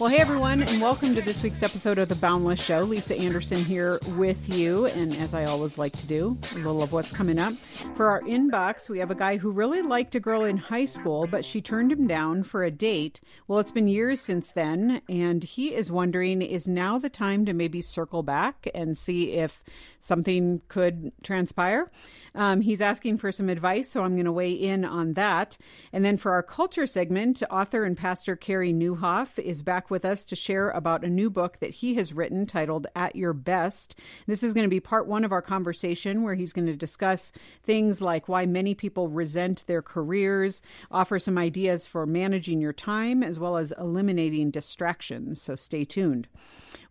Well, hey everyone, and welcome to this week's episode of The Boundless Show. Lisa Anderson here with you, and as I always like to do, a little of what's coming up. For our inbox, we have a guy who really liked a girl in high school, but she turned him down for a date. Well, it's been years since then, and he is wondering is now the time to maybe circle back and see if something could transpire? Um, he's asking for some advice, so I'm going to weigh in on that. And then for our culture segment, author and pastor Carey Nieuwhof is back with us to share about a new book that he has written titled At Your Best. This is going to be part one of our conversation where he's going to discuss things like why many people resent their careers, offer some ideas for managing your time, as well as eliminating distractions. So stay tuned.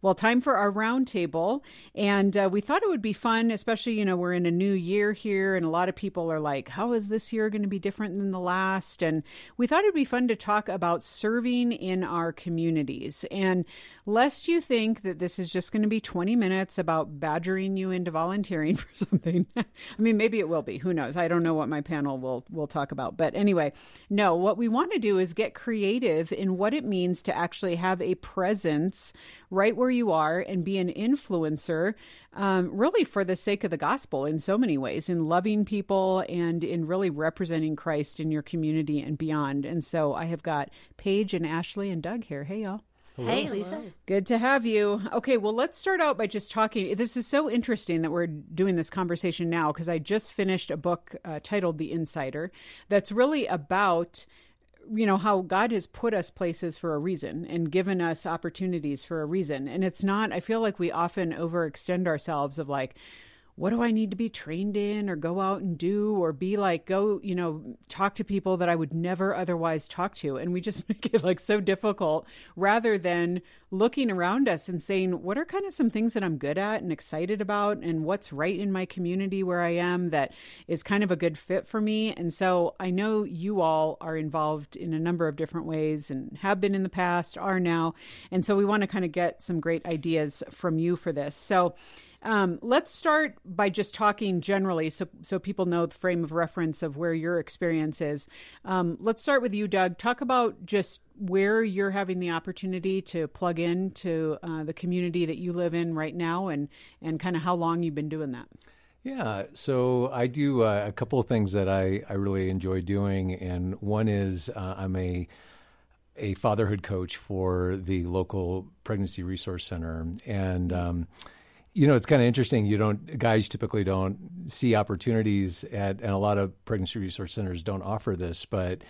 Well, time for our roundtable. And uh, we thought it would be fun, especially, you know, we're in a new year here, and a lot of people are like, how is this year going to be different than the last? And we thought it'd be fun to talk about serving in our communities. And lest you think that this is just going to be 20 minutes about badgering you into volunteering for something. I mean, maybe it will be. Who knows? I don't know what my panel will, will talk about. But anyway, no, what we want to do is get creative in what it means to actually have a presence right where you are and be an influencer, um, really for the sake of the gospel in so many ways, in loving people and in really representing Christ in your community and beyond. And so I have got Paige and Ashley and Doug here. Hey, y'all. Hello. Hey, Lisa. Good to have you. Okay, well, let's start out by just talking. This is so interesting that we're doing this conversation now because I just finished a book uh, titled The Insider that's really about you know how God has put us places for a reason and given us opportunities for a reason. And it's not I feel like we often overextend ourselves of like what do I need to be trained in or go out and do or be like, go, you know, talk to people that I would never otherwise talk to. And we just make it like so difficult rather than looking around us and saying, what are kind of some things that I'm good at and excited about and what's right in my community where I am that is kind of a good fit for me. And so I know you all are involved in a number of different ways and have been in the past, are now. And so we want to kind of get some great ideas from you for this. So, um, let's start by just talking generally, so so people know the frame of reference of where your experience is. Um, let's start with you, Doug. Talk about just where you're having the opportunity to plug in to uh, the community that you live in right now, and and kind of how long you've been doing that. Yeah, so I do uh, a couple of things that I, I really enjoy doing, and one is uh, I'm a a fatherhood coach for the local pregnancy resource center, and um, you know, it's kind of interesting. You don't guys typically don't see opportunities at, and a lot of pregnancy resource centers don't offer this, but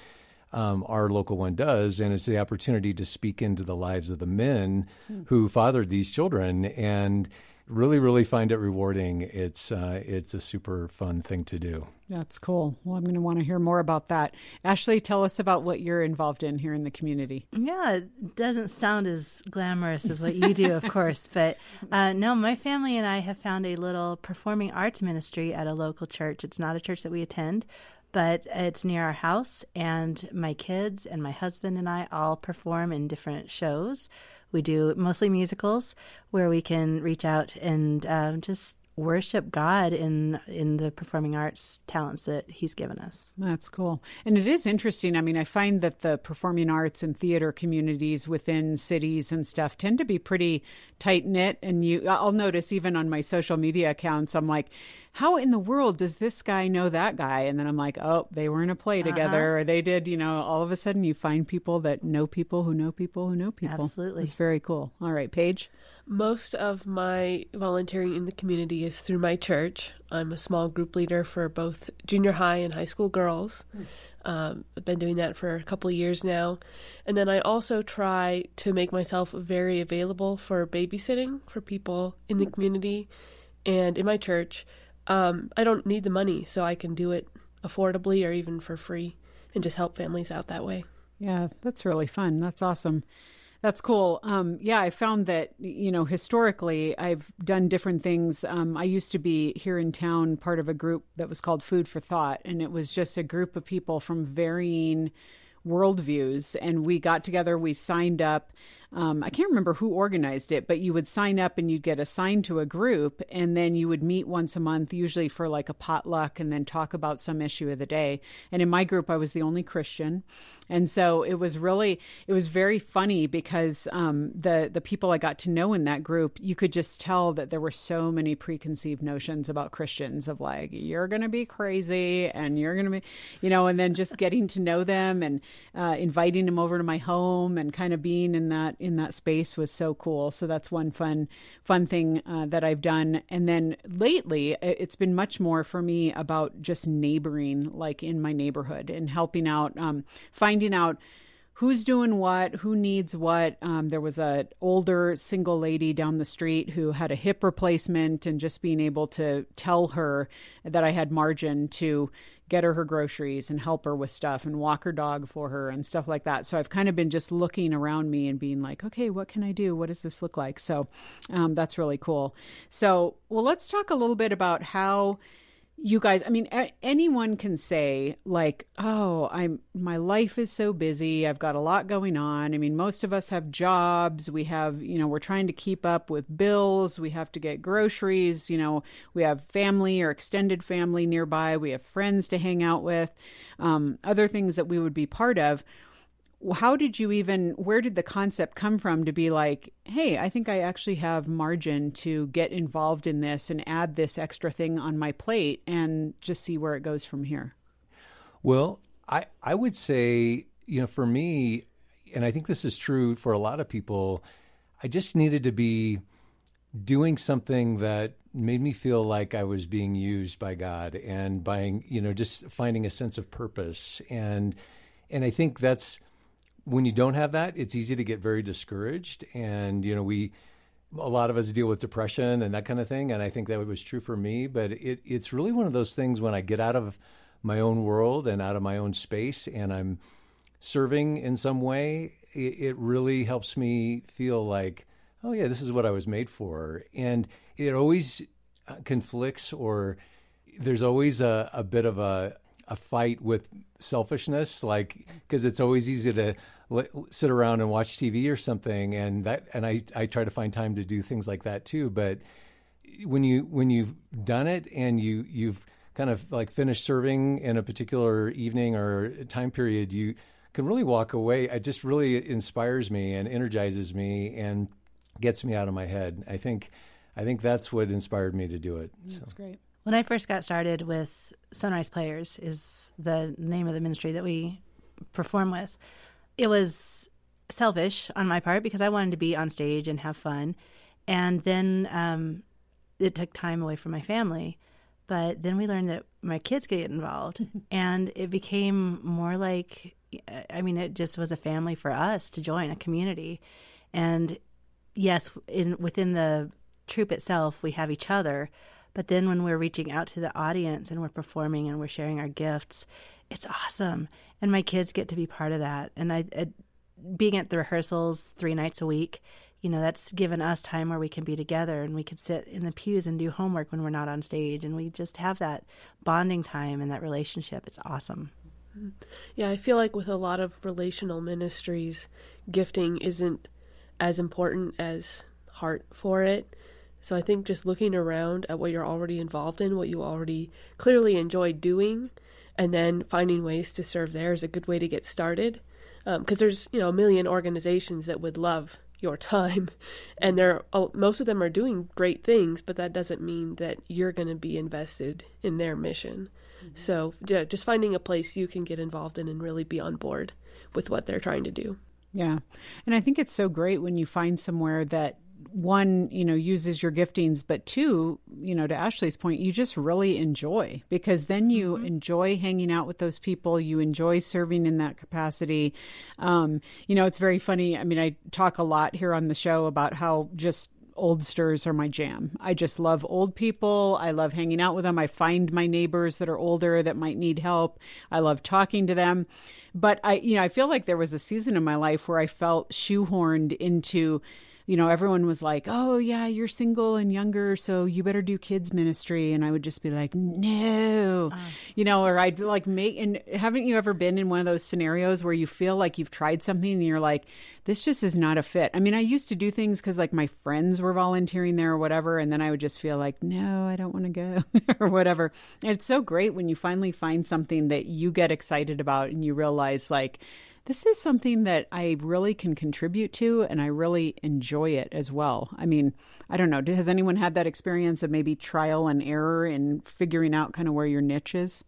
um, our local one does, and it's the opportunity to speak into the lives of the men mm. who fathered these children, and really, really find it rewarding. It's uh, it's a super fun thing to do. That's cool. Well, I'm going to want to hear more about that. Ashley, tell us about what you're involved in here in the community. Yeah, it doesn't sound as glamorous as what you do, of course, but uh, no, my family and I have found a little performing arts ministry at a local church. It's not a church that we attend, but it's near our house, and my kids and my husband and I all perform in different shows. We do mostly musicals where we can reach out and uh, just worship God in in the performing arts talents that He's given us. That's cool, and it is interesting. I mean, I find that the performing arts and theater communities within cities and stuff tend to be pretty tight knit. And you, I'll notice even on my social media accounts, I'm like how in the world does this guy know that guy? And then I'm like, oh, they were in a play uh-huh. together, uh-huh. or they did, you know, all of a sudden you find people that know people who know people who know people. Absolutely. It's very cool. All right, Paige. Most of my volunteering in the community is through my church. I'm a small group leader for both junior high and high school girls. Um, I've been doing that for a couple of years now. And then I also try to make myself very available for babysitting for people in the community and in my church um, I don't need the money, so I can do it affordably or even for free and just help families out that way. Yeah, that's really fun. That's awesome. That's cool. Um, yeah, I found that, you know, historically, I've done different things. Um, I used to be here in town part of a group that was called Food for Thought, and it was just a group of people from varying worldviews. And we got together, we signed up um, I can't remember who organized it, but you would sign up and you'd get assigned to a group, and then you would meet once a month, usually for like a potluck, and then talk about some issue of the day. And in my group, I was the only Christian, and so it was really it was very funny because um, the the people I got to know in that group, you could just tell that there were so many preconceived notions about Christians of like you're going to be crazy and you're going to be, you know, and then just getting to know them and uh, inviting them over to my home and kind of being in that in that space was so cool. So that's one fun fun thing uh, that I've done. And then lately, it's been much more for me about just neighboring, like in my neighborhood and helping out, um, finding out who's doing what, who needs what. Um, there was a older single lady down the street who had a hip replacement, and just being able to tell her that I had margin to get her her groceries and help her with stuff and walk her dog for her and stuff like that. So I've kind of been just looking around me and being like, okay, what can I do? What does this look like? So um, that's really cool. So, well, let's talk a little bit about how you guys i mean a- anyone can say like oh i'm my life is so busy. I've got a lot going on. I mean most of us have jobs. We have you know we're trying to keep up with bills. We have to get groceries. You know we have family or extended family nearby. We have friends to hang out with um, other things that we would be part of how did you even where did the concept come from to be like hey i think i actually have margin to get involved in this and add this extra thing on my plate and just see where it goes from here? Well i i would say you know for me and i think this is true for a lot of people i just needed to be doing something that made me feel like i was being used by god and by you know just finding a sense of purpose. And and i think that's when you don't have that, it's easy to get very discouraged. And, you know, we, a lot of us deal with depression and that kind of thing. And I think that was true for me. But it, it's really one of those things when I get out of my own world and out of my own space and I'm serving in some way, it, it really helps me feel like, oh, yeah, this is what I was made for. And it always uh, conflicts or there's always a, a bit of a, a fight with selfishness like because it's always easy to sit around and watch TV or something, and that and I I try to find time to do things like that too. But when you when you've done it and you you've kind of like finished serving in a particular evening or time period, you can really walk away. It just really inspires me and energizes me and gets me out of my head. I think I think that's what inspired me to do it. That's so. great. When I first got started with Sunrise Players is the name of the ministry that we perform with it was selfish on my part because I wanted to be on stage and have fun. And then um, it took time away from my family. But then we learned that my kids could get involved, and it became more like I mean, it just was a family for us to join, a community. And yes, in within the troupe itself, we have each other. But then when we're reaching out to the audience and we're performing and we're sharing our gifts, it's awesome. And my kids get to be part of that. And I, I being at the rehearsals three nights a week, you know, that's given us time where we can be together and we could sit in the pews and do homework when we're not on stage. And we just have that bonding time and that relationship. It's awesome. Yeah, I feel like with a lot of relational ministries, gifting isn't as important as heart for it. So I think just looking around at what you're already involved in, what you already clearly enjoy doing, and then finding ways to serve there is a good way to get started. Because um, there's you know a million organizations that would love your time and they're most of them are doing great things but that doesn't mean that you're going to be invested in their mission. Mm-hmm. so yeah, just finding a place you can get involved in and really be on board with what they're trying to do. Yeah. And i think it's so great when you find somewhere that one, you know, uses your giftings, but two, you know, to Ashley's point, you just really enjoy because then you mm-hmm. enjoy hanging out with those people. You enjoy serving in that capacity. Um, you know, it's very funny. I mean, I talk a lot here on the show about how just oldsters are my jam. I just love old people. I love hanging out with them. I find my neighbors that are older that might need help. I love talking to them. But I, you know, I feel like there was a season in my life where I felt shoehorned into you know, everyone was like, "Oh yeah, you're single and younger, so you better do kids ministry." And I would just be like, "No," uh. you know, or I'd like make. And haven't you ever been in one of those scenarios where you feel like you've tried something and you're like, "This just is not a fit." I mean, I used to do things because like my friends were volunteering there or whatever, and then I would just feel like, "No, I don't want to go," or whatever. And it's so great when you finally find something that you get excited about and you realize like this is something that I really can contribute to and I really enjoy it as well. I mean, I don't know, has anyone had that experience of maybe trial and error in figuring out kind of where your niche is?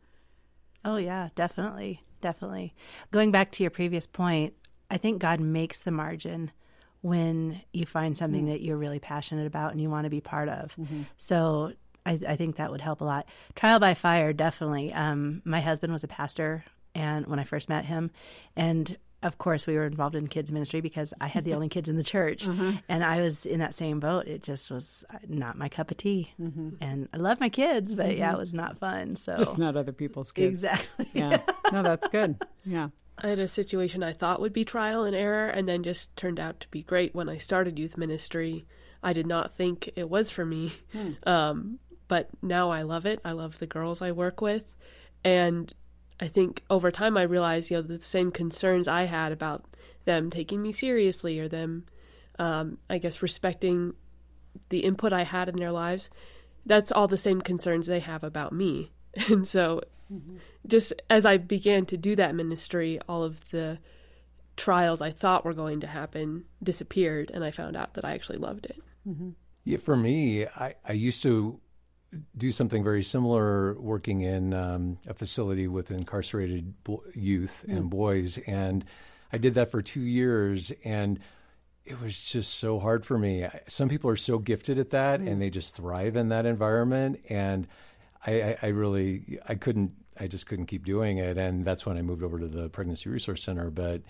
Oh, yeah, definitely. Definitely. Going back to your previous point, I think God makes the margin when you find something mm-hmm. that you're really passionate about and you want to be part of. Mm-hmm. So I, I, think that would help a lot. Trial by fire, definitely. Um, my husband was a pastor and when I first met him, and of course we were involved in kids ministry because I had the only kids in the church, uh-huh. and I was in that same boat. It just was not my cup of tea, mm-hmm. and I love my kids, but mm-hmm. yeah, it was not fun. So just not other people's kids. Exactly. Yeah. no, that's good. Yeah. I had a situation I thought would be trial and error, and then just turned out to be great. When I started youth ministry, I did not think it was for me, hmm. um, but now I love it. I love the girls I work with, and I think over time I realized, you know, the same concerns I had about them taking me seriously or them, um, I guess, respecting the input I had in their lives. That's all the same concerns they have about me. And so, mm-hmm. just as I began to do that ministry, all of the trials I thought were going to happen disappeared, and I found out that I actually loved it. Mm-hmm. Yeah, for me, I, I used to do something very similar working in um, a facility with incarcerated bo- youth mm. and boys. And I did that for two years. And it was just so hard for me. Some people are so gifted at that mm. and they just thrive in that environment. And I, I, I, really, I couldn't, I just couldn't keep doing it. And that's when I moved over to the Pregnancy Resource Center. But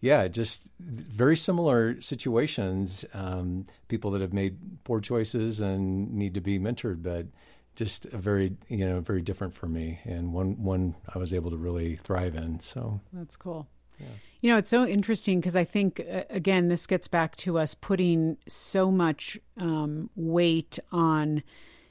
yeah, just very similar situations. Um, people that have made poor choices and need to be mentored, but just a very you know very different for me, and one one I was able to really thrive in. So that's cool. Yeah. You know, it's so interesting because I think, again, this gets back to us putting so much um, weight on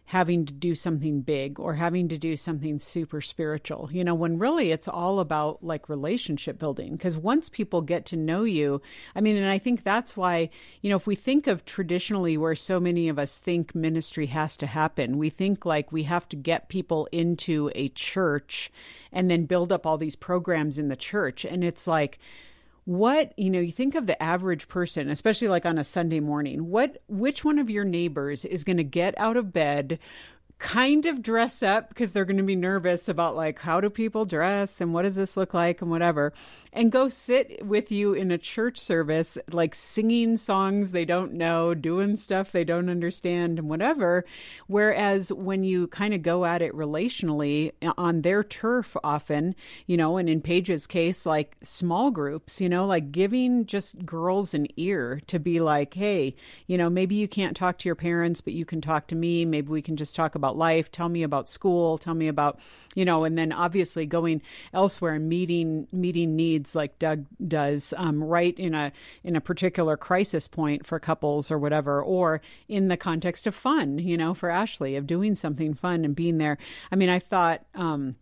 having to do something big or having to do something super spiritual, you know, when really it's all about like relationship building. Because once people get to know you, I mean, and I think that's why, you know, if we think of traditionally where so many of us think ministry has to happen, we think like we have to get people into a church and then build up all these programs in the church. And it's like, what you know you think of the average person especially like on a sunday morning what which one of your neighbors is going to get out of bed kind of dress up because they're going to be nervous about like how do people dress and what does this look like and whatever and go sit with you in a church service like singing songs they don't know doing stuff they don't understand and whatever. Whereas when you kind of go at it relationally uh, on their turf often you know and in Paige's case like small groups you know like giving just girls an ear to be like hey you know maybe you can't talk to your parents but you can talk to me. Maybe we can just talk about about life, tell me about school, tell me about, you know, and then obviously going elsewhere and meeting meeting needs like Doug does, um, right in a in a particular crisis point for couples or whatever, or in the context of fun, you know, for Ashley of doing something fun and being there. I mean, I thought. Um,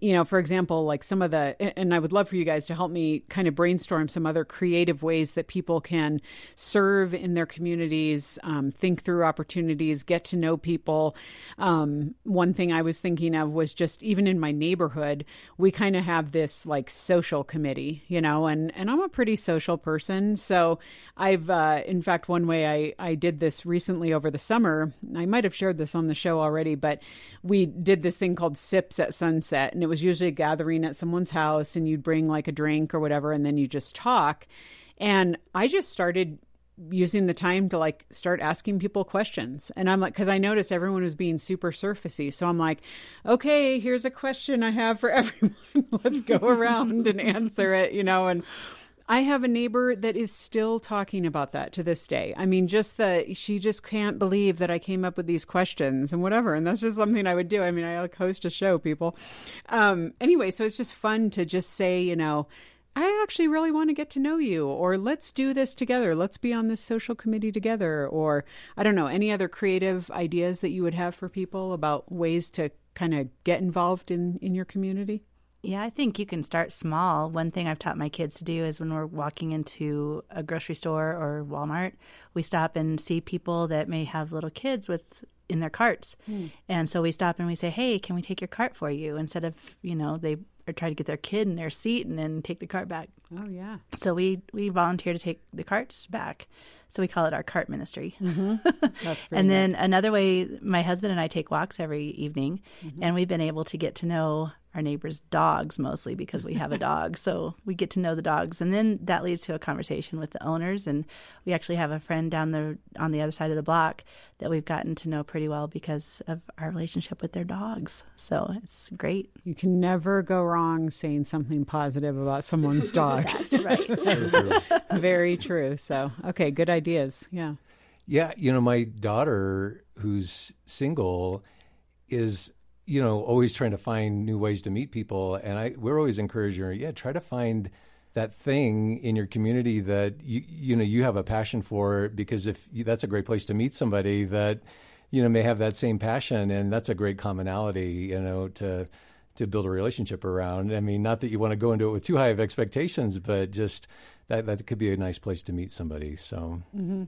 you know, for example, like some of the, and I would love for you guys to help me kind of brainstorm some other creative ways that people can serve in their communities, um, think through opportunities, get to know people. Um, one thing I was thinking of was just even in my neighborhood, we kind of have this like social committee, you know, and, and I'm a pretty social person. So I've, uh, in fact, one way I, I did this recently over the summer, I might have shared this on the show already, but we did this thing called Sips at Sunset. And it was usually a gathering at someone's house, and you'd bring like a drink or whatever, and then you just talk. And I just started using the time to like start asking people questions. And I'm like, because I noticed everyone was being super surfacey. So I'm like, okay, here's a question I have for everyone. Let's go around and answer it, you know, and I have a neighbor that is still talking about that to this day. I mean, just that she just can't believe that I came up with these questions and whatever. And that's just something I would do. I mean, I like host a show, people. Um, anyway, so it's just fun to just say, you know, I actually really want to get to know you, or let's do this together. Let's be on this social committee together, or I don't know, any other creative ideas that you would have for people about ways to kind of get involved in, in your community? Yeah, I think you can start small. One thing I've taught my kids to do is when we're walking into a grocery store or Walmart, we stop and see people that may have little kids with in their carts. Mm. And so we stop and we say, "Hey, can we take your cart for you?" Instead of, you know, they or try to get their kid in their seat and then take the cart back. Oh yeah. So we we volunteer to take the carts back. So we call it our cart ministry. Mm-hmm. That's and then another way, my husband and I take walks every evening, mm-hmm. and we've been able to get to know our neighbors' dogs mostly because we have a dog. So we get to know the dogs, and then that leads to a conversation with the owners. And we actually have a friend down the on the other side of the block that we've gotten to know pretty well because of our relationship with their dogs. So it's great. You can never go wrong saying something positive about someone's dog. That's right. Very true. So okay, good ideas. Yeah. Yeah, you know, my daughter who's single is you know, always trying to find new ways to meet people. And I, we're always encouraging her, yeah, try to find that thing in your community that you, you know, you have a passion for because if you, that's a great place to meet somebody that, you know, may have that same passion. And that's a great commonality, you know, to, to build a relationship around. I mean, not that you want to go into it with too high of expectations, but just that, that could be a nice place to meet somebody. So, mm-hmm.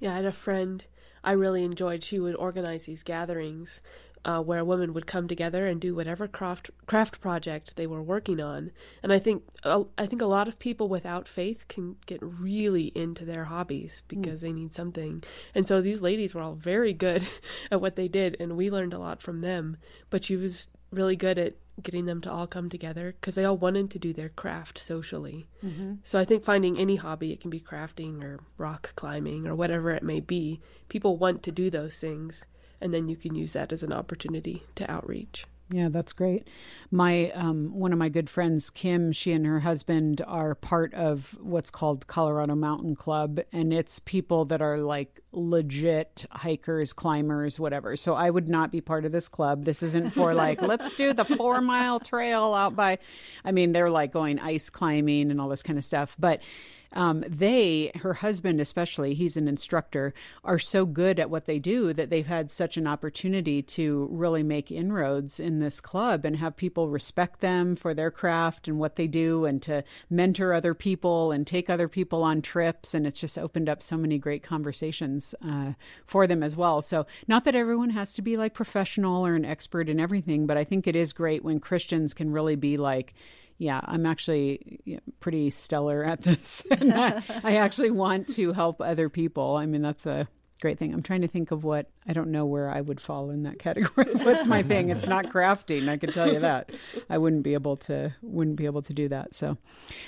yeah, I had a friend I really enjoyed. She would organize these gatherings uh, where women would come together and do whatever craft craft project they were working on. And I think uh, I think a lot of people without faith can get really into their hobbies hmm. because mm. they need something. And so these ladies were all very good at what they did, and we learned a lot from them. But she was really good at getting them to all come together because they all wanted to do their craft socially. Mm-hmm. So I think finding any hobby, it can be crafting or rock climbing or whatever it may be, people want to do those things and then you can use that as an opportunity to outreach. Yeah, that's great. My um, one of my good friends, Kim, she and her husband are part of what's called Colorado Mountain Club, and it's people that are like legit hikers, climbers, whatever. So I would not be part of this club. This isn't for like let's do the four mile trail out by. I mean, they're like going ice climbing and all this kind of stuff, but um, they, her husband especially, he's an instructor, are so good at what they do that they've had such an opportunity to really make inroads in this club and have people respect them for their craft and what they do and to mentor other people and take other people on trips. And it's just opened up so many great conversations uh, for them as well. So, not that everyone has to be like professional or an expert in everything, but I think it is great when Christians can really be like, yeah, I'm actually pretty stellar at this. and I, I actually want to help other people. I mean, that's a great thing. I'm trying to think of what I don't know where I would fall in that category. What's my thing? It's not crafting. I can tell you that. I wouldn't be able to wouldn't be able to do that. So,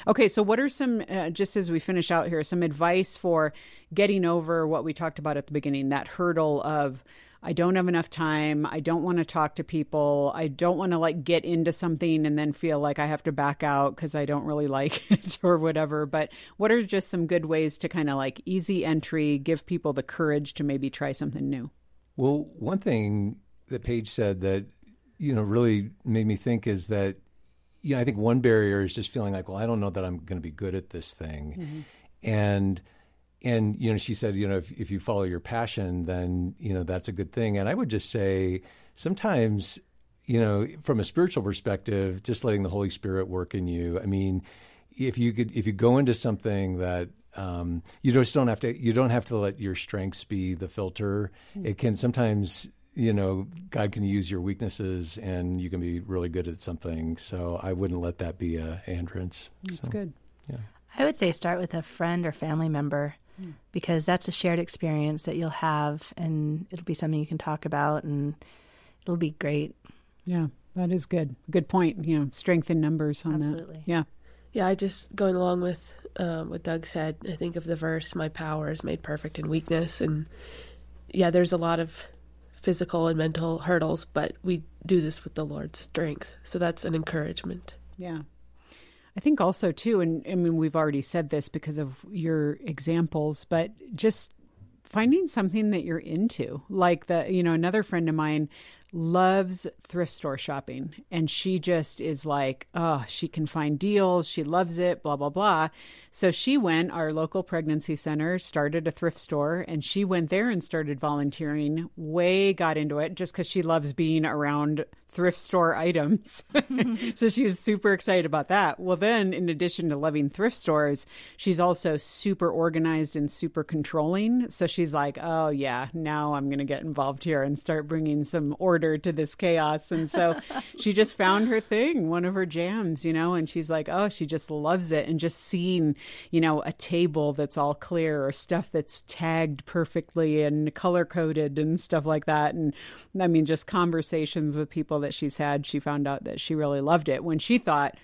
okay. So, what are some uh, just as we finish out here, some advice for getting over what we talked about at the beginning, that hurdle of I don't have enough time. I don't want to talk to people. I don't want to like get into something and then feel like I have to back out because I don't really like it or whatever. But what are just some good ways to kind of like easy entry, give people the courage to maybe try something new? Well, one thing that Paige said that, you know, really made me think is that, you know, I think one barrier is just feeling like, well, I don't know that I'm going to be good at this thing. Mm-hmm. And, and you know she said you know if, if you follow your passion then you know that's a good thing. And i would just say sometimes you know from a spiritual perspective just letting the holy spirit work in you. I mean if you could if you go into something that um, you just don't have to you don't have to let your strengths be the filter. Mm-hmm. it can sometimes you know god can use your weaknesses and you can be really good at something. So i wouldn't let that be a hindrance. That's so, good. yeah. I would say start with a friend or family member because that's a shared experience that you'll have and it'll be something you can talk about and it'll be great. Yeah, that is good. Good point. You know, strength in numbers on that. Absolutely. that. Yeah. Yeah, I just going along with um, what Doug said. I think of the verse, "My power is made perfect in weakness," and yeah, there's a lot of physical and mental hurdles, but we do this with the Lord's strength. So that's an encouragement. Yeah. I think also too, and I mean we've already said this because of your examples, but just finding something that you're into. Like the, you know, another friend of mine loves thrift store shopping. And she just is like, oh, she can find deals. She loves it, blah, blah, blah. So she went, our local pregnancy center started a thrift store, and she went there and started volunteering. Way got into it just because she loves being around thrift store items. so she was super excited about that. Well, then, in addition to loving thrift stores, she's also super organized and super controlling. So she's like, oh, yeah, now I'm going to get involved here and start bringing some order to this chaos. And so she just found her thing, one of her jams, you know, and she's like, oh, she just loves it. And just seeing, you know, a table that's all clear or stuff that's tagged perfectly and color coded and stuff like that. And I mean, just conversations with people that she's had, she found out that she really loved it when she thought,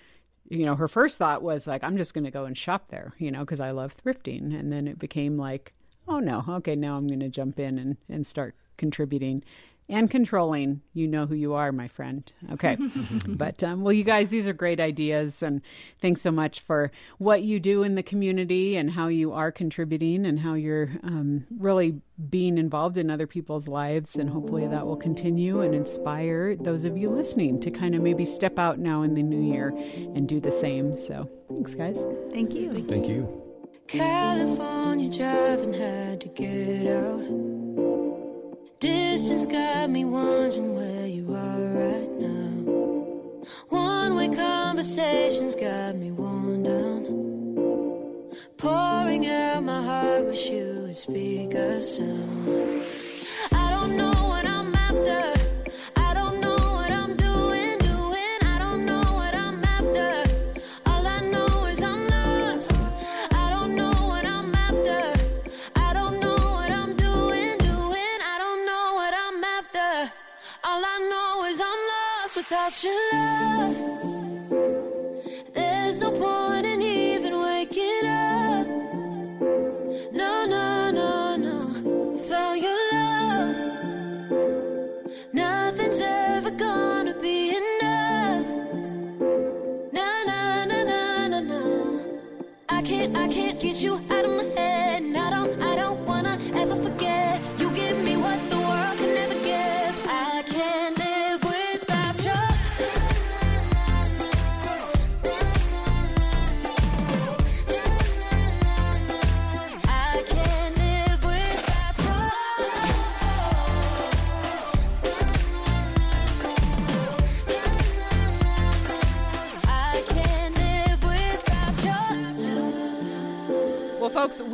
you know, her first thought was like, I'm just going to go and shop there, you know, because I love thrifting. And then it became like, oh no, okay, now I'm going to jump in and, and start contributing and controlling. You know who you are, my friend. Okay. but, um, well, you guys, these are great ideas. And thanks so much for what you do in the community and how you are contributing and how you're um, really being involved in other people's lives. And hopefully that will continue and inspire those of you listening to kind of maybe step out now in the new year and do the same. So thanks, guys. Thank you. Thank you. California driving had to get out. Distance got me wondering where you are right now. One way conversations got me worn down. Pouring out my heart, wish you would speak a sound. Without your love.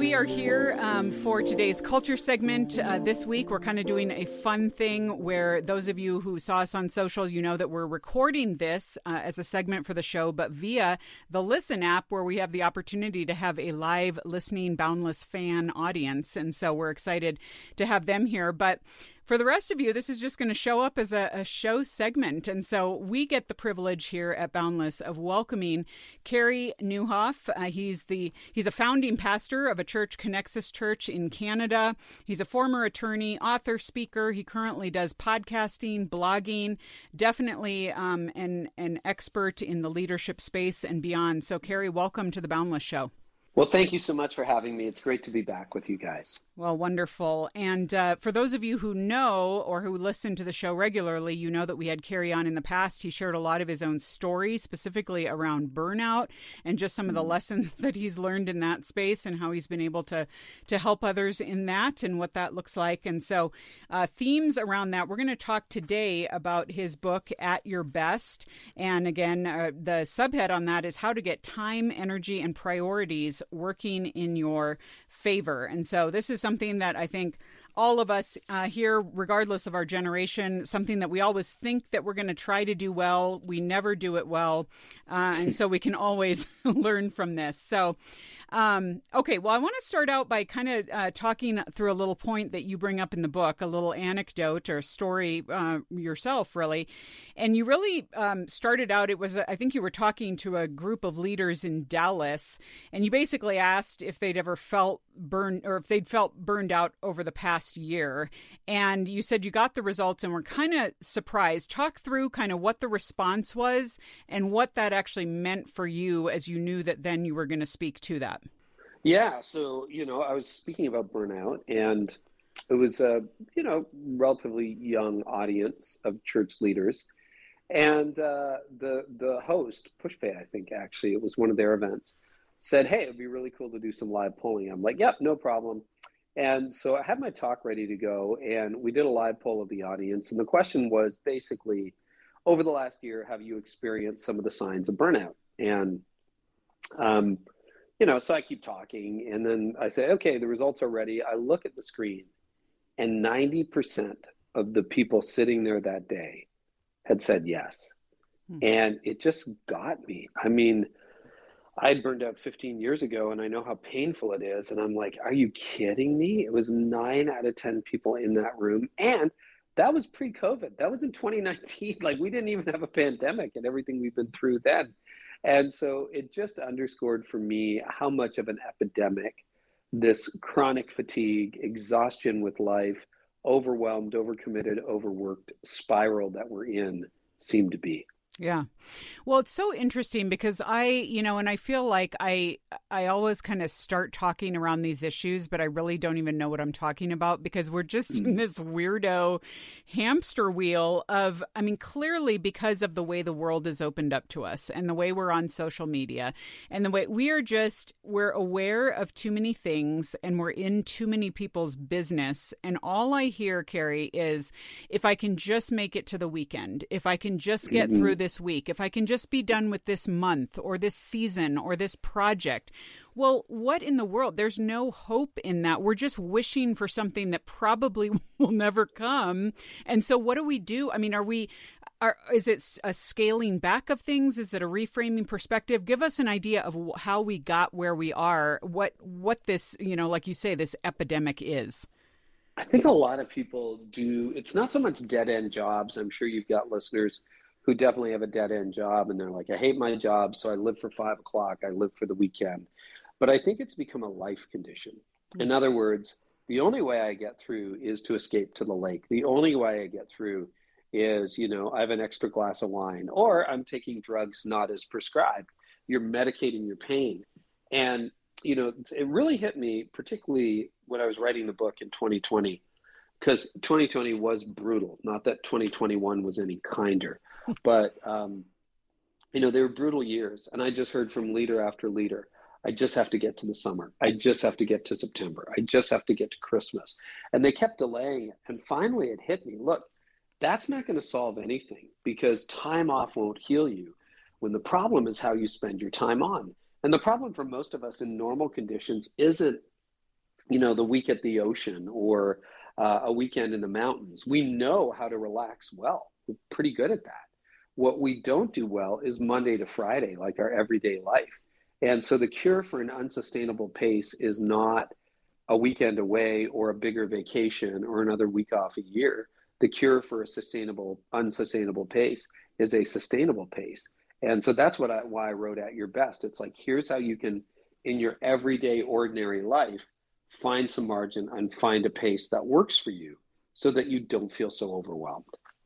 We are here um, for today's culture segment. Uh, this week, we're kind of doing a fun thing where those of you who saw us on social, you know that we're recording this uh, as a segment for the show, but via the Listen app, where we have the opportunity to have a live listening Boundless fan audience. And so we're excited to have them here. But for the rest of you, this is just going to show up as a, a, show segment. And so we get the privilege here at Boundless of welcoming Carey Nieuwhof. Uh, he's the he's a founding pastor of a church, Connexus Church in Canada. He's a former attorney, author, speaker. He currently does podcasting, blogging, definitely um, an, an expert in the leadership space and beyond. So, Carey, welcome to the Boundless Show. Well, thank you so much for having me. It's great to be back with you guys. Well, wonderful. And uh, for those of you who know or who listen to the show regularly, you know that we had Carey on in the past. He shared a lot of his own stories, specifically around burnout and just some of the lessons that he's learned in that space and how he's been able to to help others in that and what that looks like. And so, uh, themes around that. We're going to talk today about his book At Your Best. And again, uh, the subhead on that is how to get time, energy, and priorities working in your favor. And so this is something that I think all of us uh, here, regardless of our generation, something that we always think that we're going to try to do well. We never do it well. Uh, and so we can always learn from this. So, um, okay, well, I want to start out by kind of uh, talking through a little point that you bring up in the book, a little anecdote or story uh, yourself, really. And you really um, started out, it was, I think you were talking to a group of leaders in Dallas, and you basically asked if they'd ever felt burned or if they'd felt burned out over the past year. And you said you got the results and were kind of surprised. Talk through kind of what the response was and what that actually meant for you as you knew that then you were going to speak to that. Yeah. So, you know, I was speaking about burnout and it was a you know relatively young audience of church leaders, and uh, the the host Pushpay, I think actually it was one of their events, said, "Hey, it'd be really cool to do some live polling." I'm like, "Yep, no problem." And so I had my talk ready to go, and we did a live poll of the audience, and the question was basically, over the last year, have you experienced some of the signs of burnout? And um, you know, so I keep talking, and then I say, "Okay, the results are ready." I look at the screen, and 90% of the people sitting there that day had said yes. Hmm. And it just got me. I mean, I burned out 15 years ago and I know how painful it is. And I'm like, are you kidding me? It was nine out of 10 people in that room. And that was pre COVID. That was in 2019. Like, we didn't even have a pandemic and everything we've been through then. And so it just underscored for me how much of an epidemic this chronic fatigue, exhaustion with life, overwhelmed, overcommitted, overworked spiral that we're in seemed to be. Yeah. Well, it's so interesting because I, you know, and I feel like I I always kind of start talking around these issues, but I really don't even know what I'm talking about because we're just in mm. this weirdo hamster wheel of I mean, clearly because of the way the world is opened up to us and the way we're on social media and the way we are just we're aware of too many things and we're in too many people's business. And all I hear Carey is if I can just make it to the weekend, if I can just get through mm-hmm. this week, if I can just be done with this month or this season or this project. Well, what in the world? There's no hope in that. We're just wishing for something that probably will never come. And so what do we do? I mean, are we are, is it a scaling back of things? Is it a reframing perspective? Give us an idea of how we got where we are. What what this you know, like you say, this epidemic is. I think a lot of people do. It's not so much dead end jobs. I'm sure you've got listeners who definitely have a dead end job and they're like, I hate my job, so I live for five o'clock, I live for the weekend. But I think it's become a life condition. Hmm. In other words, the only way I get through is to escape to the lake. The only way I get through is, you know, I have an extra glass of wine or I'm taking drugs not as prescribed. You're medicating your pain. And, you know, it really hit me, particularly when I was writing the book in 2020, because 2020 was brutal. Not that 2021 was any kinder, but um, you know they were brutal years. And I just heard from leader after leader. I just have to get to the summer. I just have to get to September. I just have to get to Christmas. And they kept delaying it. And finally it hit me. Look, that's not going to solve anything because time off won't heal you. When the problem is how you spend your time on. And the problem for most of us in normal conditions isn't, you know, the week at the ocean or uh, a weekend in the mountains. We know how to relax well. We're pretty good at that. What we don't do well is Monday to Friday, like our everyday life. And so the cure for an unsustainable pace is not a weekend away or a bigger vacation or another week off a year. The cure for a sustainable, unsustainable pace is a sustainable pace. And so that's what I, why I wrote at your best. It's like, here's how you can, in your everyday, ordinary life, find some margin and find a pace that works for you so that you don't feel so overwhelmed.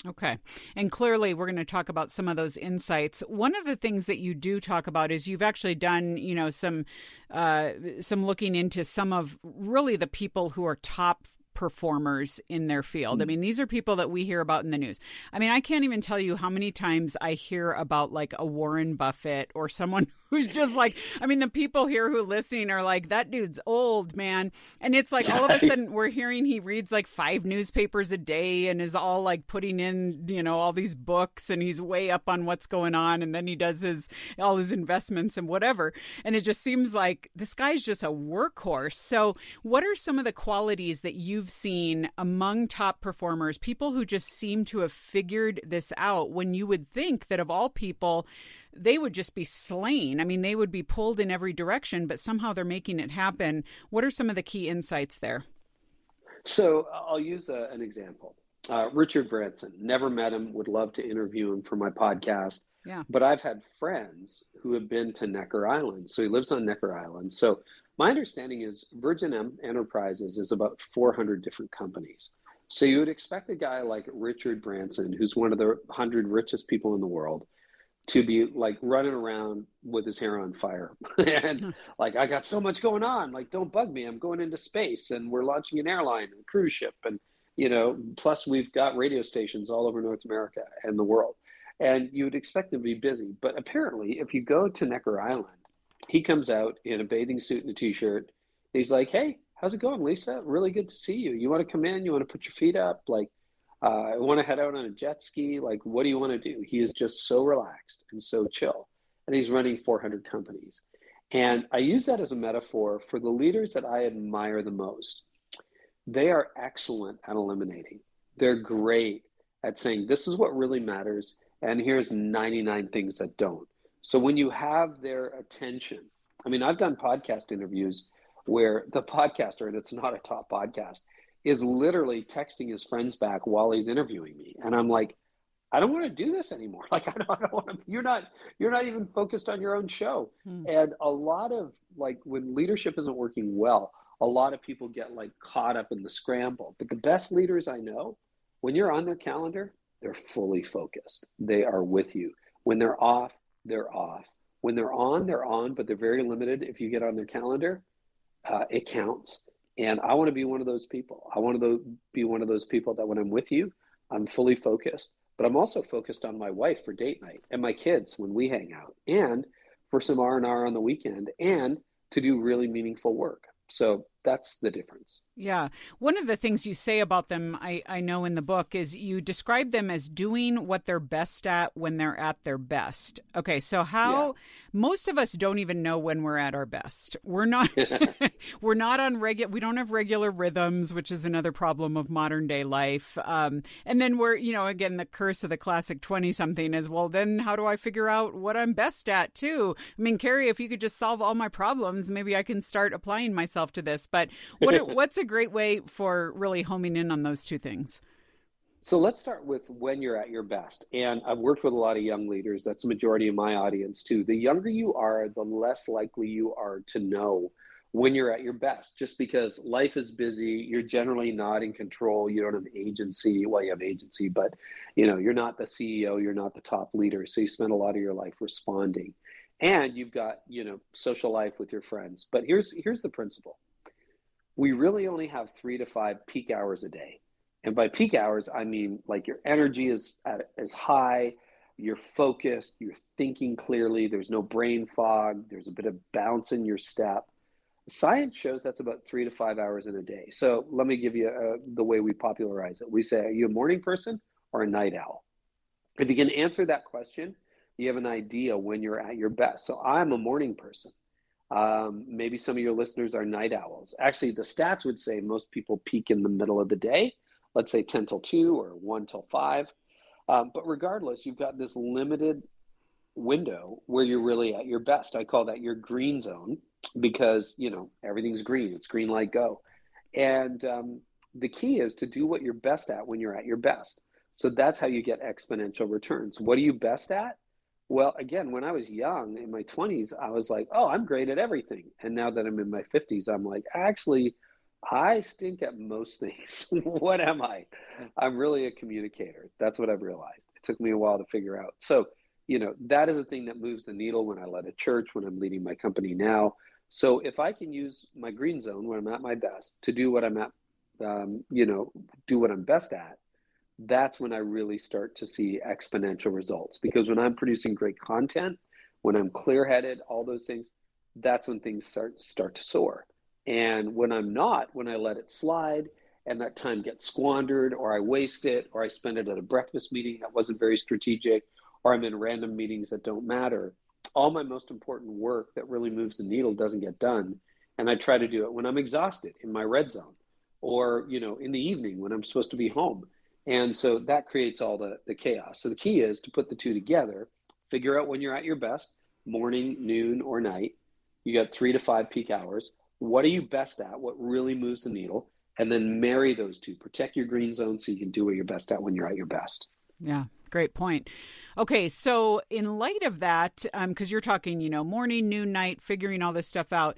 Okay. And clearly, we're going to talk about some of those insights. One of the things that you do talk about is you've actually done, you know, some uh, some looking into some of really the people who are top performers in their field. I mean, these are people that we hear about in the news. I mean, I can't even tell you how many times I hear about like a Warren Buffett or someone who's just like, I mean, the people here who are listening are like, that dude's old, man. And it's like all of a sudden we're hearing he reads like five newspapers a day and is all like putting in, you know, all these books and he's way up on what's going on. And then he does his, all his investments and whatever. And it just seems like this guy's just a workhorse. So, what are some of the qualities that you've seen among top performers, people who just seem to have figured this out when you would think that of all people, they would just be slain. I mean, they would be pulled in every direction, but somehow they're making it happen. What are some of the key insights there? So I'll use a, an example. Uh, Richard Branson, never met him, would love to interview him for my podcast. Yeah. But I've had friends who have been to Necker Island. So he lives on Necker Island. So my understanding is Virgin M- Enterprises is about 400 different companies. So you would expect a guy like Richard Branson, who's one of the 100 richest people in the world, to be like running around with his hair on fire and hmm. like I got so much going on. Like, don't bug me. I'm going into space and we're launching an airline and a cruise ship and you know, plus we've got radio stations all over North America and the world. And you would expect them to be busy. But apparently if you go to Necker Island, he comes out in a bathing suit and a t-shirt. He's like, "Hey, how's it going, Lisa? Really good to see you. You want to come in? You want to put your feet up? Like, uh, I want to head out on a jet ski. Like, what do you want to do?" He is just so relaxed and so chill, and he's running 400 companies. And I use that as a metaphor for the leaders that I admire the most. They are excellent at eliminating. They're great at saying, "This is what really matters," and here's 99 things that don't. So when you have their attention, I mean, I've done podcast interviews where the podcaster, and it's not a top podcast, is literally texting his friends back while he's interviewing me, and I'm like, I don't want to do this anymore. Like I don't, I don't want to. You're not. You're not even focused on your own show. Hmm. And a lot of like when leadership isn't working well, a lot of people get like caught up in the scramble. But the best leaders I know, when you're on their calendar, they're fully focused. They are with you. When they're off, they're off. When they're on, they're on, but they're very limited. If you get on their calendar, uh, it counts. And I want to be one of those people. I want to be one of those people that when I'm with you, I'm fully focused. But I'm also focused on my wife for date night and my kids when we hang out, and for some R and R on the weekend, and to do really meaningful work. So that's the difference. Yeah. One of the things you say about them, I, I know in the book, is you describe them as doing what they're best at when they're at their best. Okay. So, how Yeah. most of us don't even know when we're at our best. We're not, we're not on regular, we don't have regular rhythms, which is another problem of modern day life. Um, and then we're, you know, again, the curse of the classic 20 something is, well, then how do I figure out what I'm best at too? I mean, Carey, if you could just solve all my problems, maybe I can start applying myself to this. But what, what's a great way for really homing in on those two things? So let's start with when you're at your best. And I've worked with a lot of young leaders. That's the majority of my audience too. The younger you are, the less likely you are to know when you're at your best, just because life is busy. You're generally not in control. You don't have agency. Well, you have agency, but you know, you're not the CEO, you're not the top leader. So you spend a lot of your life responding. And you've got, you know, social life with your friends. But here's here's the principle. We really only have three to five peak hours a day. And by peak hours, I mean like your energy is at, is high, you're focused, you're thinking clearly, there's no brain fog, there's a bit of bounce in your step. Science shows that's about three to five hours in a day. So let me give you uh, the way we popularize it. We say, are you a morning person or a night owl? If you can answer that question, you have an idea when you're at your best. So I'm a morning person. Um, maybe some of your listeners are night owls. Actually, the stats would say most people peak in the middle of the day, let's say 10 till 2 or 1 till 5. Um, but regardless, you've got this limited window where you're really at your best. I call that your green zone because, you know, everything's green. It's green light go. And um, the key is to do what you're best at when you're at your best. So that's how you get exponential returns. What are you best at? Well, again, when I was young in my 20s, I was like, oh, I'm great at everything. And now that I'm in my 50s, I'm like, actually, I stink at most things. what am I? I'm really a communicator. That's what I've realized. It took me a while to figure out. So, you know, that is a thing that moves the needle when I led a church, when I'm leading my company now. So if I can use my green zone when I'm at my best to do what I'm at, um, you know, do what I'm best at, that's when I really start to see exponential results. Because when I'm producing great content, when I'm clear headed, all those things, that's when things start start to soar. And when I'm not, when I let it slide and that time gets squandered, or I waste it, or I spend it at a breakfast meeting that wasn't very strategic, or I'm in random meetings that don't matter, all my most important work that really moves the needle doesn't get done. And I try to do it when I'm exhausted in my red zone, or you know, in the evening when I'm supposed to be home. And so that creates all the, the chaos. So the key is to put the two together, figure out when you're at your best, morning, noon, or night. You got three to five peak hours. What are you best at? What really moves the needle? And then marry those two. Protect your green zone so you can do what you're best at when you're at your best. Yeah, great point. Okay, so in light of that, um, because you're talking, you know, morning, noon, night, figuring all this stuff out,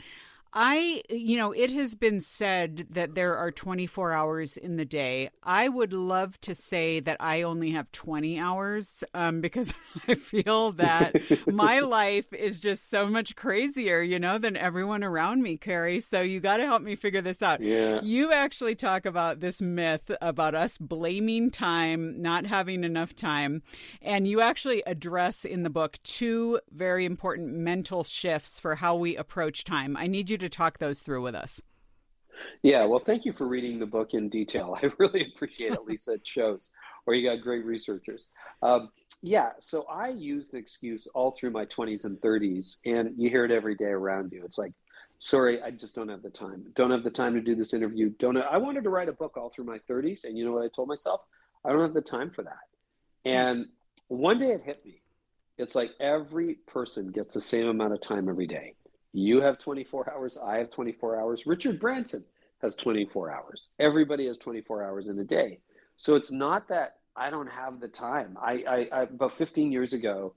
I, you know, it has been said that there are 24 hours in the day. I would love to say that I only have 20 hours um, because I feel that my life is just so much crazier, you know, than everyone around me, Carey. So you got to help me figure this out. Yeah. You actually talk about this myth about us blaming time, not having enough time. And you actually address in the book two very important mental shifts for how we approach time. I need you to talk those through with us. Yeah, well, thank you for reading the book in detail. I really appreciate it, Lisa. It shows, or you got great researchers. Um, yeah, so I used the excuse all through my 20s and 30s, and you hear it every day around you. It's like, sorry, I just don't have the time. Don't have the time to do this interview. Don't. I wanted to write a book all through my 30s, and you know what I told myself? I don't have the time for that. And one day it hit me. It's like every person gets the same amount of time every day. You have 24 hours. I have 24 hours. Richard Branson has 24 hours. Everybody has 24 hours in a day. So it's not that I don't have the time. I, I, I about 15 years ago,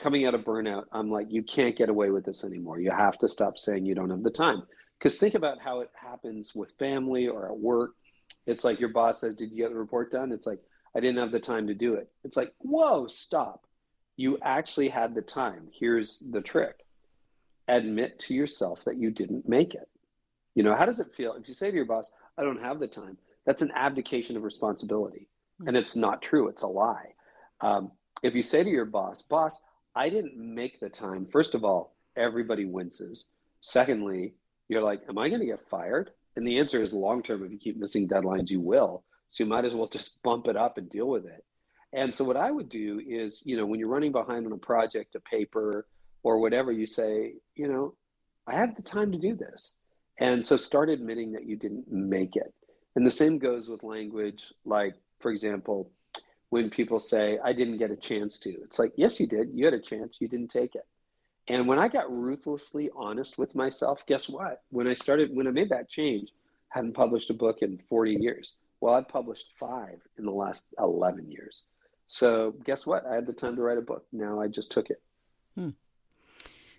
coming out of burnout, I'm like, you can't get away with this anymore. You have to stop saying you don't have the time. Because think about how it happens with family or at work. It's like your boss says, Did you get the report done? It's like, I didn't have the time to do it. It's like, whoa, stop. You actually had the time. Here's the trick admit to yourself that you didn't make it. You know, how does it feel if you say to your boss, I don't have the time? That's an abdication of responsibility. And it's not true, it's a lie. Um, if you say to your boss, Boss, I didn't make the time, first of all, everybody winces. Secondly, you're like, Am I going to get fired? And the answer is long term, if you keep missing deadlines, you will. So you might as well just bump it up and deal with it. And so what I would do is, you know, when you're running behind on a project, a paper, or whatever, you say, you know, I have the time to do this. And so start admitting that you didn't make it. And the same goes with language, like, for example, when people say, I didn't get a chance to, it's like, yes, you did. You had a chance, you didn't take it. And when I got ruthlessly honest with myself, guess what? When I started, when I made that change, I hadn't published a book in 40 years. Well, I've published five in the last 11 years. So guess what? I had the time to write a book. Now I just took it. Hmm.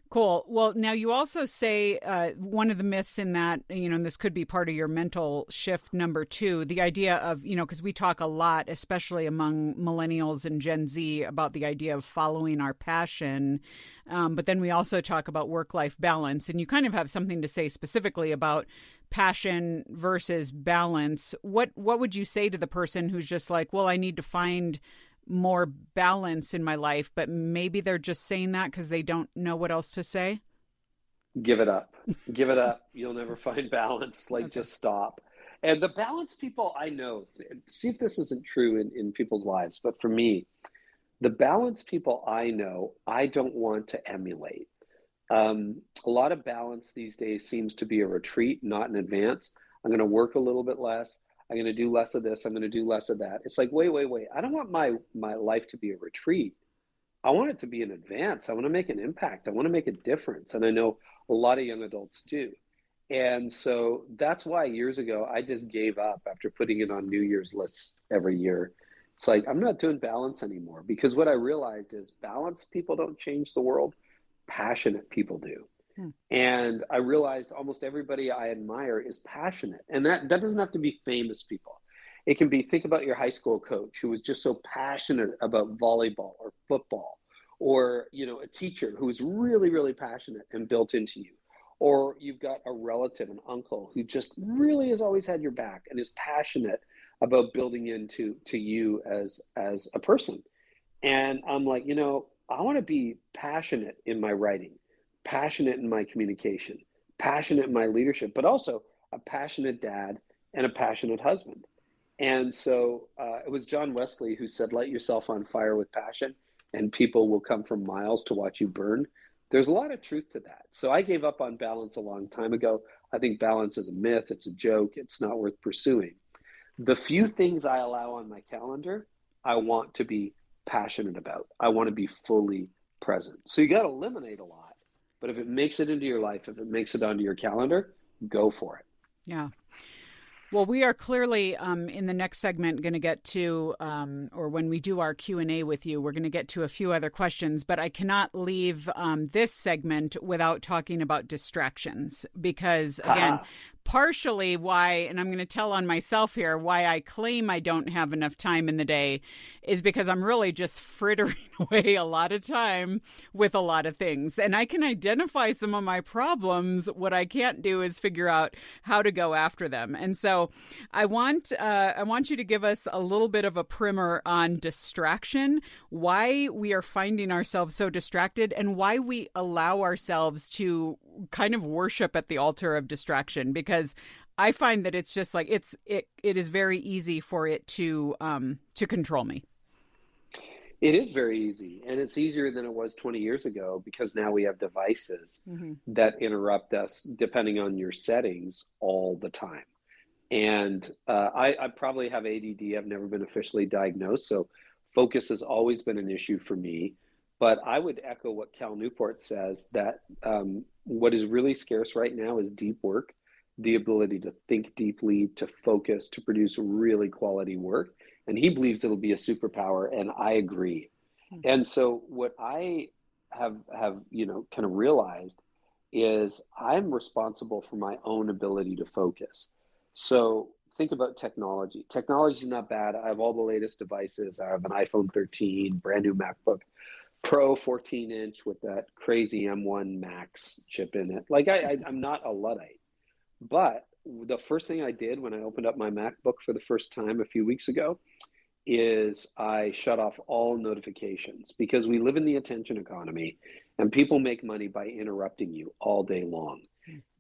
Cool. Well, now you also say uh, one of the myths in that, you know, and this could be part of your mental shift number two, the idea of, you know, because we talk a lot, especially among millennials and Gen Z, about the idea of following our passion. Um, but then we also talk about work life balance. And you kind of have something to say specifically about passion versus balance. What, what would you say to the person who's just like, well, I need to find more balance in my life, but maybe they're just saying that because they don't know what else to say? Give it up. Give it up. You'll never find balance. Like, Okay. just stop. And the balance people I know, see if this isn't true in, in people's lives, but for me, the balance people I know, I don't want to emulate. Um, a lot of balance these days seems to be a retreat, not an advance. I'm going to work a little bit less. I'm going to do less of this. I'm going to do less of that. It's like, wait, wait, wait. I don't want my my life to be a retreat. I want it to be an advance. I want to make an impact. I want to make a difference. And I know a lot of young adults do. And so that's why years ago I just gave up after putting it on New Year's lists every year. It's like I'm not doing balance anymore because what I realized is balance people don't change the world, passionate people do. Hmm. And I realized almost everybody I admire is passionate. And that, that doesn't have to be famous people. It can be think about your high school coach who was just so passionate about volleyball or football, or you know, a teacher who is really, really passionate and built into you. Or you've got a relative, an uncle who just really has always had your back and is passionate about building into to you as as a person. And I'm like, you know, I want to be passionate in my writing, passionate in my communication, passionate in my leadership, but also a passionate dad and a passionate husband. And so uh, it was John Wesley who said, Light yourself on fire with passion, and people will come from miles to watch you burn. There's a lot of truth to that. So I gave up on balance a long time ago. I think balance is a myth, it's a joke, it's not worth pursuing. The few things I allow on my calendar, I want to be passionate about. I want to be fully present. So you got to eliminate a lot. But if it makes it into your life, if it makes it onto your calendar, go for it. Yeah. Well, we are clearly um, in the next segment going to get to, um, or when we do our Q and A with you, we're going to get to a few other questions. But I cannot leave um, this segment without talking about distractions because, again, partially why, and I'm going to tell on myself here, why I claim I don't have enough time in the day is because I'm really just frittering away a lot of time with a lot of things. And I can identify some of my problems. What I can't do is figure out how to go after them. And so I want, uh, I want you to give us a little bit of a primer on distraction, why we are finding ourselves so distracted, and why we allow ourselves to kind of worship at the altar of distraction because I find that it's just like it's it it is very easy for it to um to control me. It is very easy, and it's easier than it was 20 years ago because now we have devices Mm-hmm. that interrupt us depending on your settings all the time. And uh, I, I probably have ADD. I've never been officially diagnosed, so focus has always been an issue for me. But I would echo what Cal Newport says that um, what is really scarce right now is deep work, the ability to think deeply, to focus, to produce really quality work. And he believes it'll be a superpower, and I agree. Hmm. And so what I have have you know kind of realized is I'm responsible for my own ability to focus. So think about technology. Technology is not bad. I have all the latest devices. I have an iPhone 13, brand new MacBook Pro 14 inch with that crazy M1 Max chip in it. Like I, I I'm not a luddite, but the first thing I did when I opened up my MacBook for the first time a few weeks ago is I shut off all notifications because we live in the attention economy and people make money by interrupting you all day long.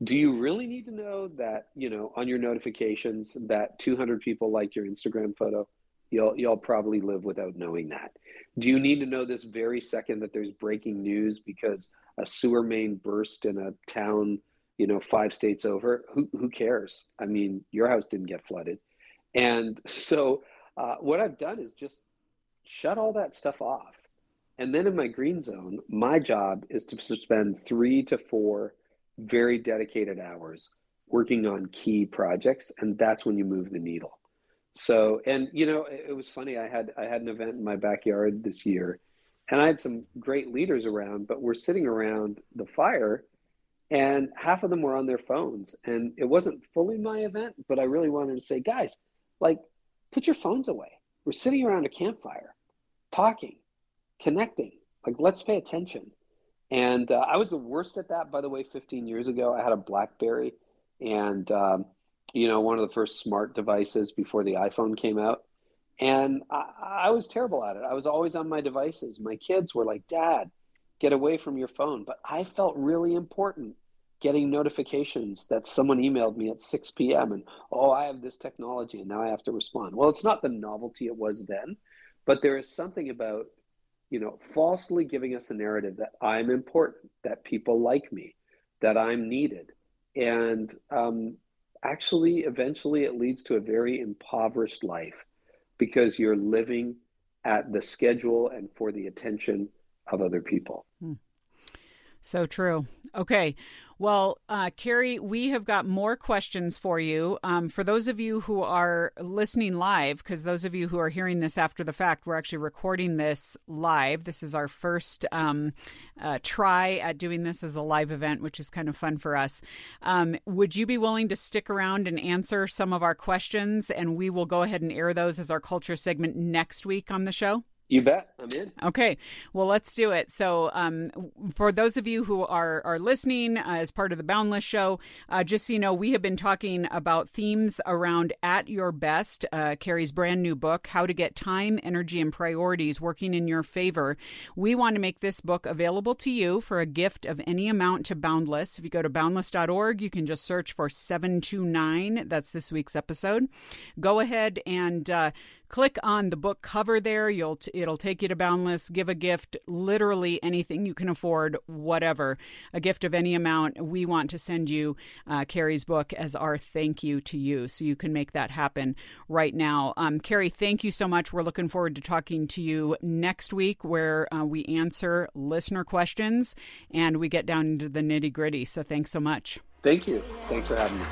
Do you really need to know that, you know, on your notifications that 200 people like your Instagram photo? You'll you'll probably live without knowing that. Do you need to know this very second that there's breaking news because a sewer main burst in a town, you know, five states over? Who who cares? I mean, your house didn't get flooded. And so uh, what I've done is just shut all that stuff off. And then in my green zone, my job is to spend three to four very dedicated hours working on key projects. And that's when you move the needle. So, and you know, it, it was funny. I had I had an event in my backyard this year, and I had some great leaders around, but we're sitting around the fire, and half of them were on their phones. And it wasn't fully my event, but I really wanted to say, guys, like, put your phones away. We're sitting around a campfire, talking, connecting. Like, let's pay attention. And uh, I was the worst at that, by the way. 15 years ago, I had a BlackBerry, and um, you know, one of the first smart devices before the iPhone came out. And I, I was terrible at it. I was always on my devices. My kids were like, Dad, get away from your phone. But I felt really important getting notifications that someone emailed me at 6 p.m. and, oh, I have this technology and now I have to respond. Well, it's not the novelty it was then, but there is something about, you know, falsely giving us a narrative that I'm important, that people like me, that I'm needed. And um, actually, eventually, it leads to a very impoverished life because you're living at the schedule and for the attention of other people. So true. Okay. Well, uh, Carey, we have got more questions for you. Um, for those of you who are listening live, because those of you who are hearing this after the fact, we're actually recording this live. This is our first um, uh, try at doing this as a live event, which is kind of fun for us. Um, would you be willing to stick around and answer some of our questions? And we will go ahead and air those as our culture segment next week on the show? You bet. I'm in. Okay, well, let's do it. So, um, for those of you who are are listening uh, as part of the Boundless Show, uh, just so you know, we have been talking about themes around "At Your Best," uh, Carey's brand new book, "How to Get Time, Energy, and Priorities Working in Your Favor." We want to make this book available to you for a gift of any amount to Boundless. If you go to boundless.org, you can just search for seven two nine. That's this week's episode. Go ahead and uh, click on the book cover there. You'll t- it'll take you to boundless. Give a gift literally anything you can afford whatever. A gift of any amount. We want to send you uh, Carey's book as our thank you to you so you can make that happen right now. Um, carrie thank you so much. We're looking forward to talking to you next week where uh, we answer listener questions and we get down into the nitty gritty. So thanks so much. Thank you. Thanks for having me.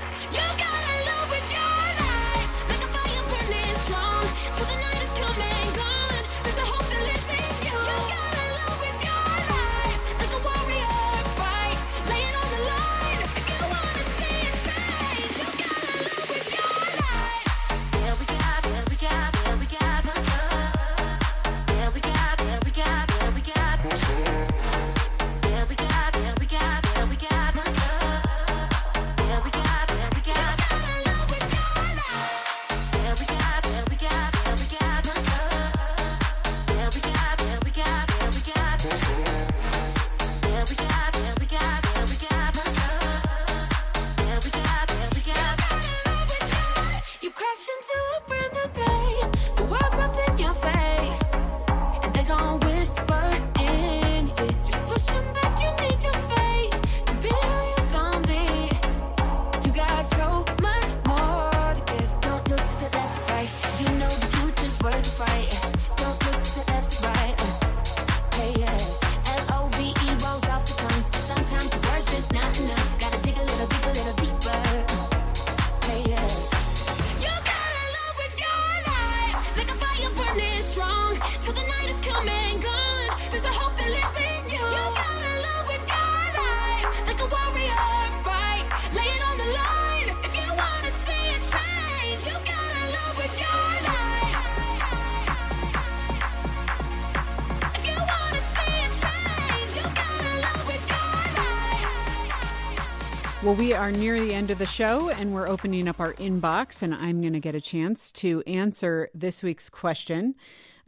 Well, we are near the end of the show and we're opening up our inbox, and I'm going to get a chance to answer this week's question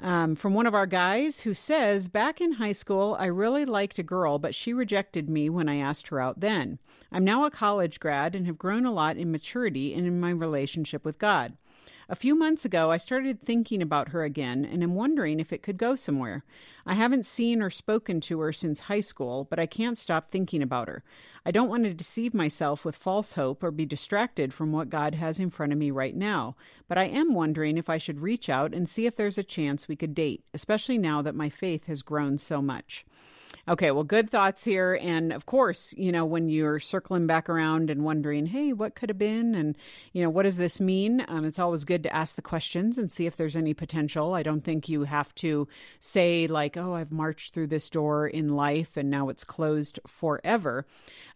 um, from one of our guys who says Back in high school, I really liked a girl, but she rejected me when I asked her out then. I'm now a college grad and have grown a lot in maturity and in my relationship with God. A few months ago, I started thinking about her again and am wondering if it could go somewhere. I haven't seen or spoken to her since high school, but I can't stop thinking about her. I don't want to deceive myself with false hope or be distracted from what God has in front of me right now, but I am wondering if I should reach out and see if there's a chance we could date, especially now that my faith has grown so much. Okay, well, good thoughts here. And of course, you know, when you're circling back around and wondering, hey, what could have been? And, you know, what does this mean? Um, it's always good to ask the questions and see if there's any potential. I don't think you have to say, like, oh, I've marched through this door in life and now it's closed forever.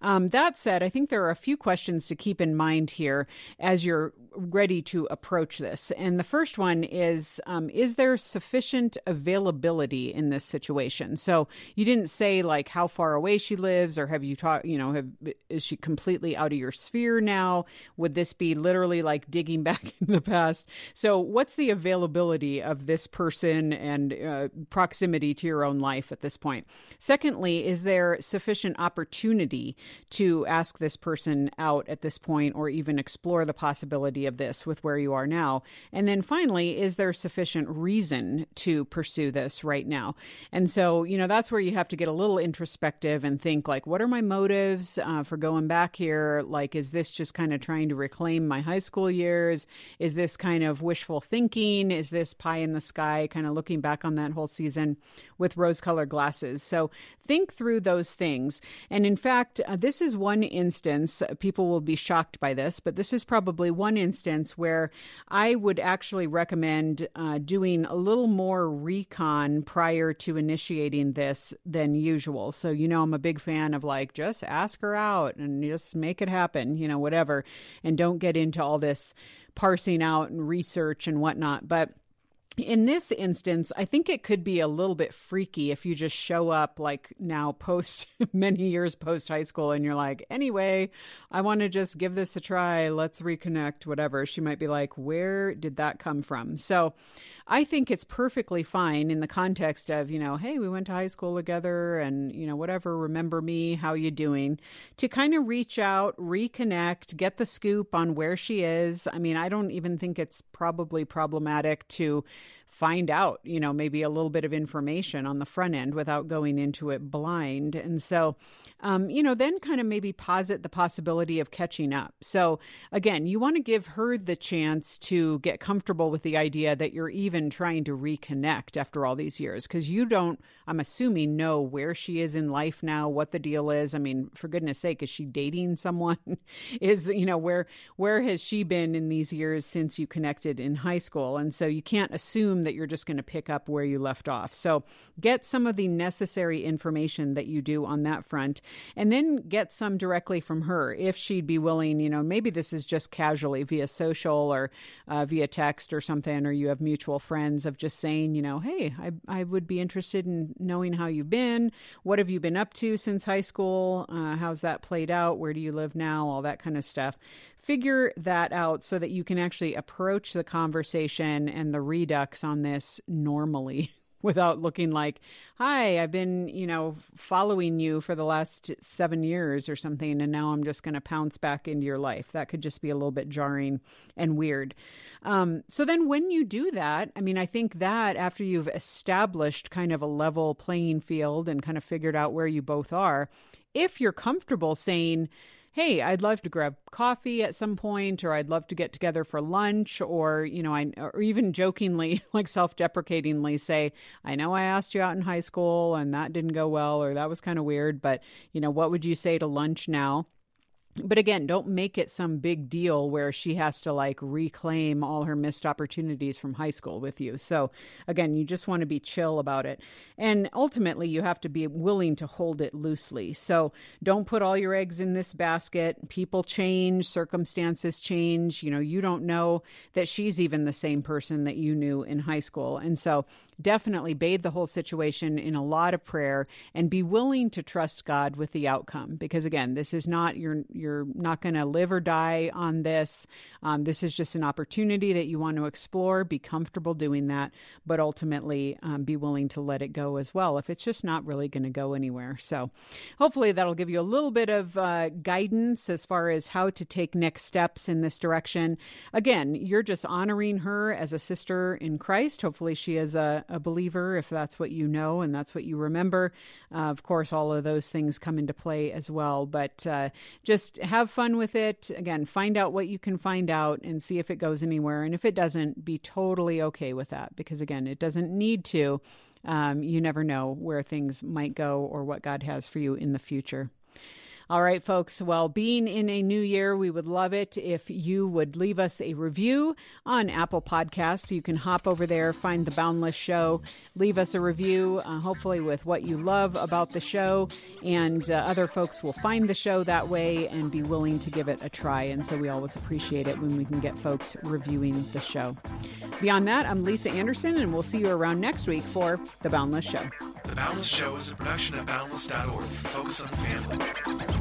Um, that said, I think there are a few questions to keep in mind here as you're ready to approach this. And the first one is um, Is there sufficient availability in this situation? So you didn't say like how far away she lives or have you taught, you know, have, is she completely out of your sphere now? Would this be literally like digging back in the past? So, what's the availability of this person and uh, proximity to your own life at this point? Secondly, is there sufficient opportunity to ask this person out at this point or even explore the possibility of this with where you are now? And then finally, is there sufficient reason to pursue this right now? And so, you know, that's where you have to get a little introspective and think, like, what are my motives uh, for going back here? Like, is this just kind of trying to reclaim my high school years? Is this kind of wishful thinking? Is this pie in the sky, kind of looking back on that whole season with rose colored glasses? So think through those things. And in fact, uh, this is one instance, people will be shocked by this, but this is probably one instance where I would actually recommend uh, doing a little more recon prior to initiating this than usual. So, you know, I'm a big fan of like, just ask her out and just make it happen, you know, whatever. And don't get into all this parsing out and research and whatnot. But in this instance, I think it could be a little bit freaky if you just show up like now post many years post high school and you're like, anyway, I want to just give this a try. Let's reconnect, whatever. She might be like, where did that come from? So I think it's perfectly fine in the context of, you know, hey, we went to high school together and, you know, whatever, remember me, how you doing, to kind of reach out, reconnect, get the scoop on where she is. I mean, I don't even think it's probably problematic to find out, you know, maybe a little bit of information on the front end without going into it blind. And so, um, you know, then kind of maybe posit the possibility of catching up. So, again, you want to give her the chance to get comfortable with the idea that you're even trying to reconnect after all these years because you don't, I'm assuming, know where she is in life now, what the deal is. I mean, for goodness sake, is she dating someone? is, you know, where where has she been in these years since you connected in high school? And so you can't assume that you're just going to pick up where you left off. So get some of the necessary information that you do on that front and then get some directly from her if she'd be willing, you know, maybe this is just casually via social or uh, via text or something, or you have mutual friends of just saying, you know, hey, I, I would be interested in knowing how you've been. What have you been up to since high school? Uh, how's that played out? Where do you live now? All that kind of stuff figure that out so that you can actually approach the conversation and the redux on this normally without looking like, hi, I've been, you know, following you for the last seven years or something, and now I'm just going to pounce back into your life. That could just be a little bit jarring and weird. Um, so then when you do that, I mean, I think that after you've established kind of a level playing field and kind of figured out where you both are, if you're comfortable saying, hey, I'd love to grab coffee at some point, or I'd love to get together for lunch, or, you know, I, or even jokingly, like self deprecatingly say, I know I asked you out in high school and that didn't go well, or that was kind of weird, but, you know, what would you say to lunch now? But again, don't make it some big deal where she has to like reclaim all her missed opportunities from high school with you. So, again, you just want to be chill about it. And ultimately, you have to be willing to hold it loosely. So, don't put all your eggs in this basket. People change, circumstances change. You know, you don't know that she's even the same person that you knew in high school. And so, definitely bathe the whole situation in a lot of prayer and be willing to trust God with the outcome because again this is not your you're not going to live or die on this. Um, this is just an opportunity that you want to explore. Be comfortable doing that, but ultimately um, be willing to let it go as well if it's just not really going to go anywhere. So, hopefully, that'll give you a little bit of uh, guidance as far as how to take next steps in this direction. Again, you're just honoring her as a sister in Christ. Hopefully, she is a, a believer if that's what you know and that's what you remember. Uh, of course, all of those things come into play as well, but uh, just have fun with it. Again, find out what you can find out and see if it goes anywhere. And if it doesn't, be totally okay with that because, again, it doesn't need to. Um, you never know where things might go or what God has for you in the future. All right, folks. Well, being in a new year, we would love it if you would leave us a review on Apple Podcasts. You can hop over there, find the Boundless Show, leave us a review, uh, hopefully with what you love about the show, and uh, other folks will find the show that way and be willing to give it a try. And so we always appreciate it when we can get folks reviewing the show. Beyond that, I'm Lisa Anderson, and we'll see you around next week for the Boundless Show. The Boundless Show is a production of Boundless.org. Focus on the family.